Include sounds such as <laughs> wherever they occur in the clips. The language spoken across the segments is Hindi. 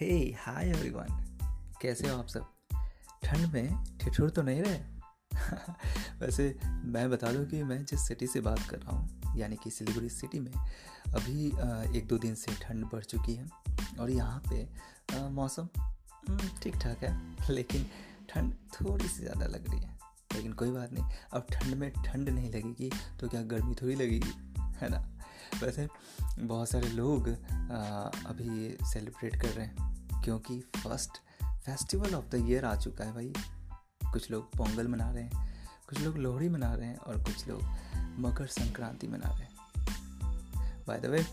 हे हाय एवरीवन कैसे हो आप सब? ठंड में ठिठुर तो नहीं रहे? <laughs> वैसे मैं बता दूँ कि मैं जिस सिटी से बात कर रहा हूँ, यानी कि सिलीगुड़ी सिटी में, अभी एक दो दिन से ठंड बढ़ चुकी है और यहाँ पे मौसम ठीक ठाक है, लेकिन ठंड थोड़ी सी ज़्यादा लग रही है। लेकिन कोई बात नहीं, अब ठंड में ठंड नहीं लगेगी तो क्या गर्मी थोड़ी लगेगी, है ना? वैसे बहुत सारे लोग अभी सेलिब्रेट कर रहे हैं क्योंकि first festival of the year आ चुका है भाई। कुछ लोग पोंगल मना रहे हैं, कुछ लोग लोहड़ी मना रहे हैं और कुछ लोग मकर संक्रांति मना रहे हैं। बाय द वे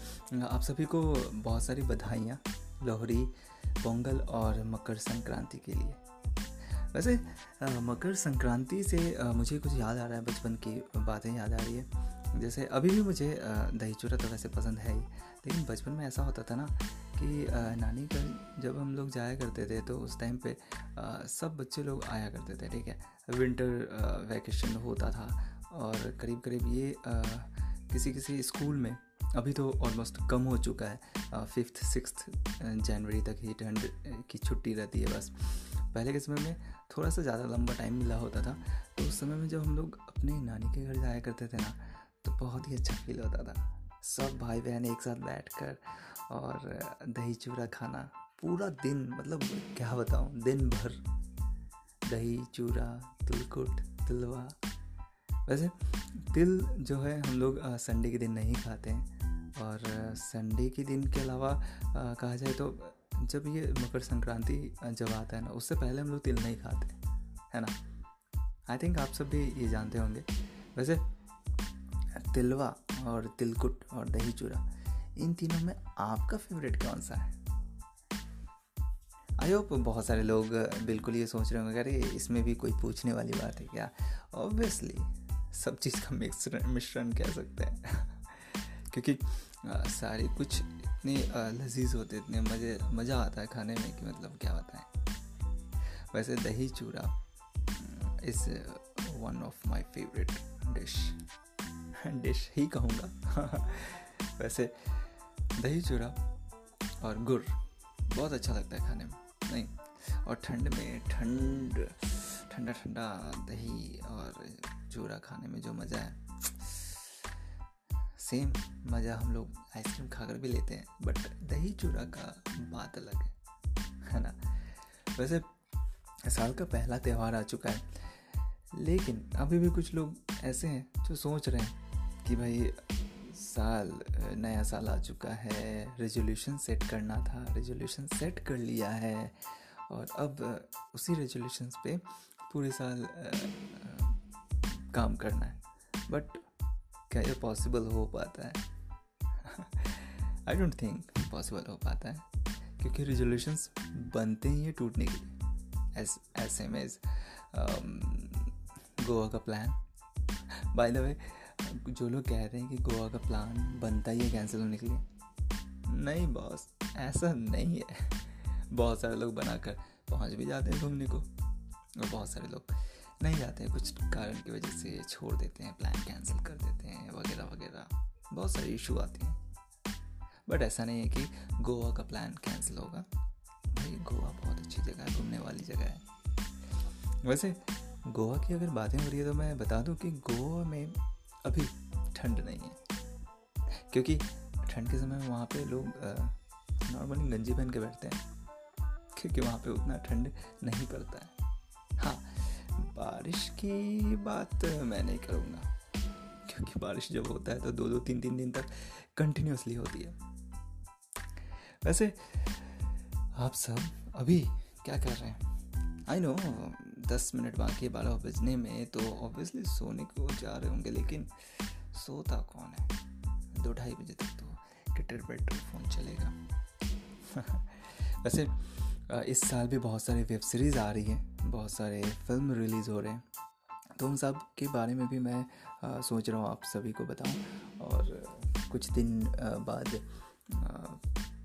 आप सभी को बहुत सारी बधाइयाँ लोहड़ी, पोंगल और मकर संक्रांति के लिए। वैसे मकर संक्रांति से मुझे कुछ याद आ रहा है, बचपन की बातें याद आ रही है। जैसे अभी भी मुझे दही चूरा तो वैसे पसंद है ही, लेकिन बचपन में ऐसा होता था ना कि नानी घर जब हम लोग जाया करते थे तो उस टाइम पे सब बच्चे लोग आया करते थे, ठीक है? विंटर वैकेशन होता था और करीब करीब ये किसी किसी स्कूल में अभी तो ऑलमोस्ट कम हो चुका है फिफ्थ सिक्स जनवरी तक ही ठंड की छुट्टी रहती है बस। पहले के समय में थोड़ा सा ज़्यादा लंबा टाइम मिला होता था तो उस समय में जब हम लोग अपने नानी के घर जाया करते थे ना तो बहुत ही अच्छा फील होता था। सब भाई बहन एक साथ बैठ कर और दही चूड़ा खाना पूरा दिन मतलब क्या बताऊँ, दिन भर। दही चूड़ा तिलकुट, तिलवा। वैसे तिल जो है, हम लोग संडे के दिन नहीं खाते हैं। और संडे के दिन के अलावा कहा जाए तो जब ये मकर संक्रांति जब आता है ना, उससे पहले हम लोग तिल नहीं खाते, है ना? आई थिंक आप सब भी ये जानते होंगे। वैसे तिलवा और तिलकुट और दही चूड़ा इन तीनों में आपका फेवरेट कौन सा है? आई होप बहुत सारे लोग बिल्कुल ये सोच रहे होंगे अरे, इसमें भी कोई पूछने वाली बात है क्या? ऑब्वियसली सब चीज़ का मिक्स मिश्रण कह सकते हैं। <laughs> क्योंकि सारे कुछ इतने लजीज होते, इतने मज़े, मज़ा आता है खाने में कि मतलब क्या बताएँ। वैसे dahi chura is one of my favourite dish dish ही कहूँगा। वैसे दही चूड़ा और गुड़ बहुत अच्छा लगता है खाने में, नहीं? और ठंड में ठंड, ठंडा ठंडा दही और चूड़ा खाने में जो मज़ा है सेम मज़ा हम लोग आइसक्रीम खाकर भी लेते हैं बट दही चूड़ा का बात अलग है है ना? वैसे साल का पहला त्यौहार आ चुका है, लेकिन अभी भी कुछ लोग ऐसे हैं जो सोच रहे हैं कि भाई, साल नया साल आ चुका है रेजोल्यूशन सेट करना था रेजोल्यूशन सेट कर लिया है, और अब उसी रेजोल्यूशन पे पूरे साल काम करना है। बट क्या ये पॉसिबल हो पाता है? आई डोंट थिंक पॉसिबल हो पाता है, क्योंकि रेजोल्यूशंस बनते ही हैं टूटने के लिए। S S M as Goa का प्लान बाय द वे जो लोग कह रहे हैं कि गोवा का प्लान बनता ही है कैंसिल होने के लिए। नहीं बॉस ऐसा नहीं है। बहुत सारे लोग बनाकर पहुँच भी जाते हैं घूमने को और बहुत सारे लोग नहीं जाते हैं, कुछ कारण की वजह से छोड़ देते हैं प्लान कैंसिल कर देते हैं, वगैरह वगैरह। बहुत सारे इशू आते हैं। बट ऐसा नहीं है कि गोवा का प्लान कैंसिल होगा। भाई गोवा बहुत अच्छी जगह है, घूमने वाली जगह है। वैसे, गोवा की अगर बातें हो रही है तो मैं बता दूँ कि गोवा में अभी ठंड नहीं है। क्योंकि ठंड के समय में वहाँ पे लोग नॉर्मली गंजी पहन के बैठते हैं। क्योंकि वहाँ पे उतना ठंड नहीं पड़ता है। हाँ बारिश की बात मैं नहीं करूँगा। क्योंकि बारिश जब होता है तो दो दो, तीन तीन दिन तक कंटिन्यूसली होती है। वैसे, आप सब अभी क्या कर रहे हैं? आई नो दस मिनट बाकी है बारह बजने में तो ऑब्वियसली सोने को जा रहे होंगे लेकिन सोता कौन है? दो ढाई बजे तक तो टिटर पेटर फ़ोन चलेगा। <laughs> वैसे इस साल भी बहुत सारे वेब सीरीज़ आ रही हैं बहुत सारे फ़िल्म रिलीज़ हो रहे हैं। तो उन सब के बारे में भी मैं आ, सोच रहा हूँ आप सभी को बताऊँ। और कुछ दिन बाद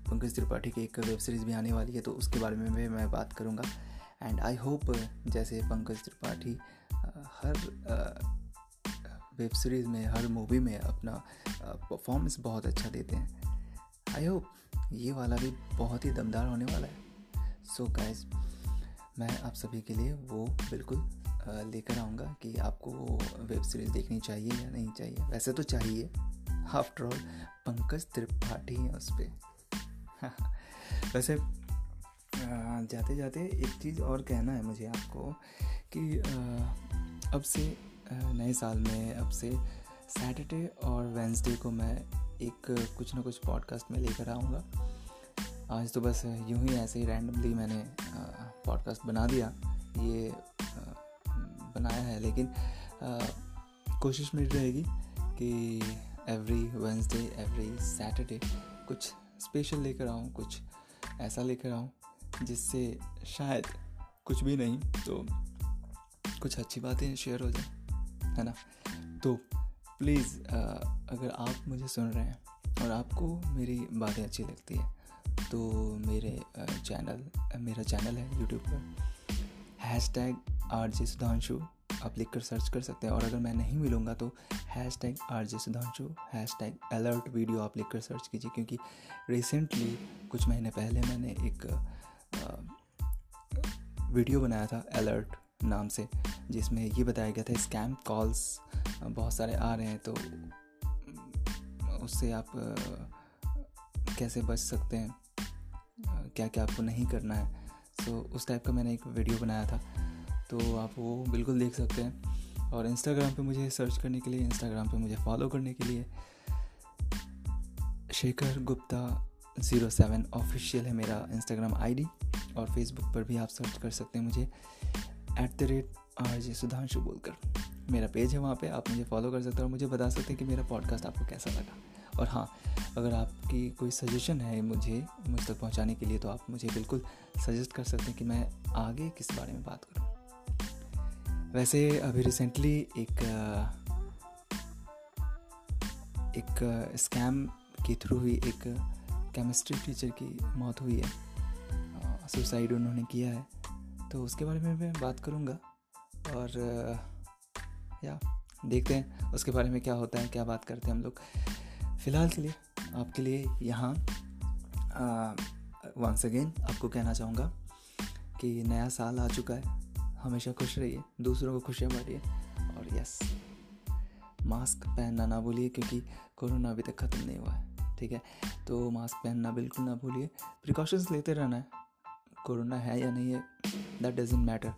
पंकज त्रिपाठी की एक वेब सीरीज़ भी आने वाली है तो उसके बारे में भी मैं बात करूँगा। एंड आई होप जैसे पंकज त्रिपाठी हर वेब सीरीज़ में, हर मूवी में अपना परफॉर्मेंस बहुत अच्छा देते हैं। आई होप ये वाला भी बहुत ही दमदार होने वाला है। सो so गाइस मैं आप सभी के लिए वो बिल्कुल लेकर आऊँगा कि आपको वो वेब सीरीज़ देखनी चाहिए या नहीं चाहिए। वैसे तो चाहिए। आफ्टर ऑल पंकज त्रिपाठी हैं उस पर <laughs> वैसे जाते जाते एक चीज़ और कहना है मुझे आपको कि अब से नए साल में, अब से सैटरडे और वेंसडे को मैं एक कुछ ना कुछ पॉडकास्ट में लेकर आऊँगा। आज तो बस यूँ ही ऐसे ही रैंडमली मैंने पॉडकास्ट बना दिया। ये बनाया है, लेकिन कोशिश मेरी रहेगी कि एवरी वेंसडे एवरी सैटरडे कुछ स्पेशल लेकर आऊँ, कुछ ऐसा लेकर आऊँ। जिससे शायद कुछ भी नहीं तो कुछ अच्छी बातें शेयर हो जाए, है ना? तो प्लीज़ अगर आप मुझे सुन रहे हैं और आपको मेरी बातें अच्छी लगती है तो मेरे चैनल मेरा चैनल है यूट्यूब पर। Hashtag R J Sudhanshu आप लिख कर सर्च कर सकते हैं। और अगर मैं नहीं मिलूँगा तो hashtag R J Sudhanshu hashtag alert video आप लिख कर सर्च कीजिए, क्योंकि रिसेंटली कुछ महीने पहले मैंने एक वीडियो बनाया था अलर्ट नाम से, जिसमें ये बताया गया था स्कैम कॉल्स बहुत सारे आ रहे हैं तो उससे आप कैसे बच सकते हैं? क्या क्या आपको नहीं करना है? सो उस टाइप का मैंने एक वीडियो बनाया था तो आप वो बिल्कुल देख सकते हैं। और इंस्टाग्राम पे मुझे सर्च करने के लिए इंस्टाग्राम पे मुझे फॉलो करने के लिए Shekhar Gupta zero seven official है मेरा इंस्टाग्राम आईडी और फेसबुक पर भी आप सर्च कर सकते हैं मुझे at the rate R J Sudhanshu बोलकर। मेरा पेज है वहाँ पे, आप मुझे फॉलो कर सकते हैं और मुझे बता सकते हैं कि मेरा पॉडकास्ट आपको कैसा लगा। और हाँ अगर आपकी कोई सजेशन है मुझे, मुझ तक पहुँचाने के लिए तो आप मुझे बिल्कुल सजेस्ट कर सकते हैं कि मैं आगे किस बारे में बात करूँ। वैसे अभी रिसेंटली एक एक स्कैम के थ्रू हुई एक केमिस्ट्री टीचर की मौत हुई है। सुसाइड उन्होंने किया है। तो उसके बारे में मैं बात करूँगा और या, देखते हैं उसके बारे में क्या होता है, क्या बात करते हैं हम लोग। फ़िलहाल के लिए, आपके लिए यहाँ वंस अगेन आपको कहना चाहूँगा कि नया साल आ चुका है। हमेशा खुश रहिए, दूसरों को खुशियाँ बांटिए और यस मास्क पहनना ना भूलिए क्योंकि कोरोना अभी तक ख़त्म नहीं हुआ है, ठीक है? तो मास्क पहनना बिल्कुल ना भूलिए। प्रिकॉशंस लेते रहना है। कोरोना है या नहीं है दैट डजेंट मैटर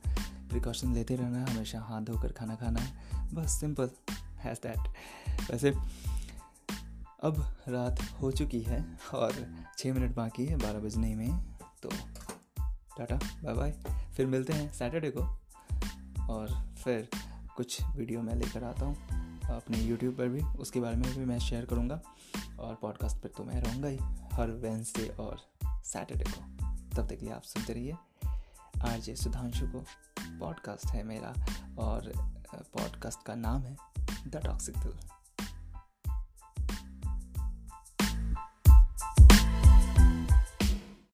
प्रिकॉशन लेते रहना है, हमेशा हाथ धोकर खाना खाना है। बस सिंपल हैज़ दैट वैसे, अब रात हो चुकी है और छः मिनट बाकी है, बारह बजने में तो टाटा बाय बाय फिर मिलते हैं सैटरडे को। और फिर कुछ वीडियो मैं लेकर आता हूँ। अपने यूट्यूब पर भी, उसके बारे में भी मैं शेयर करूँगा। और पॉडकास्ट पर तो मैं रहूँगा ही हर वेंसडे और सैटरडे को। तब तक लिए आप सुनते रहिए। आर जे सुधांशु को पॉडकास्ट है मेरा और पॉडकास्ट का नाम है द टॉक्सिक दिल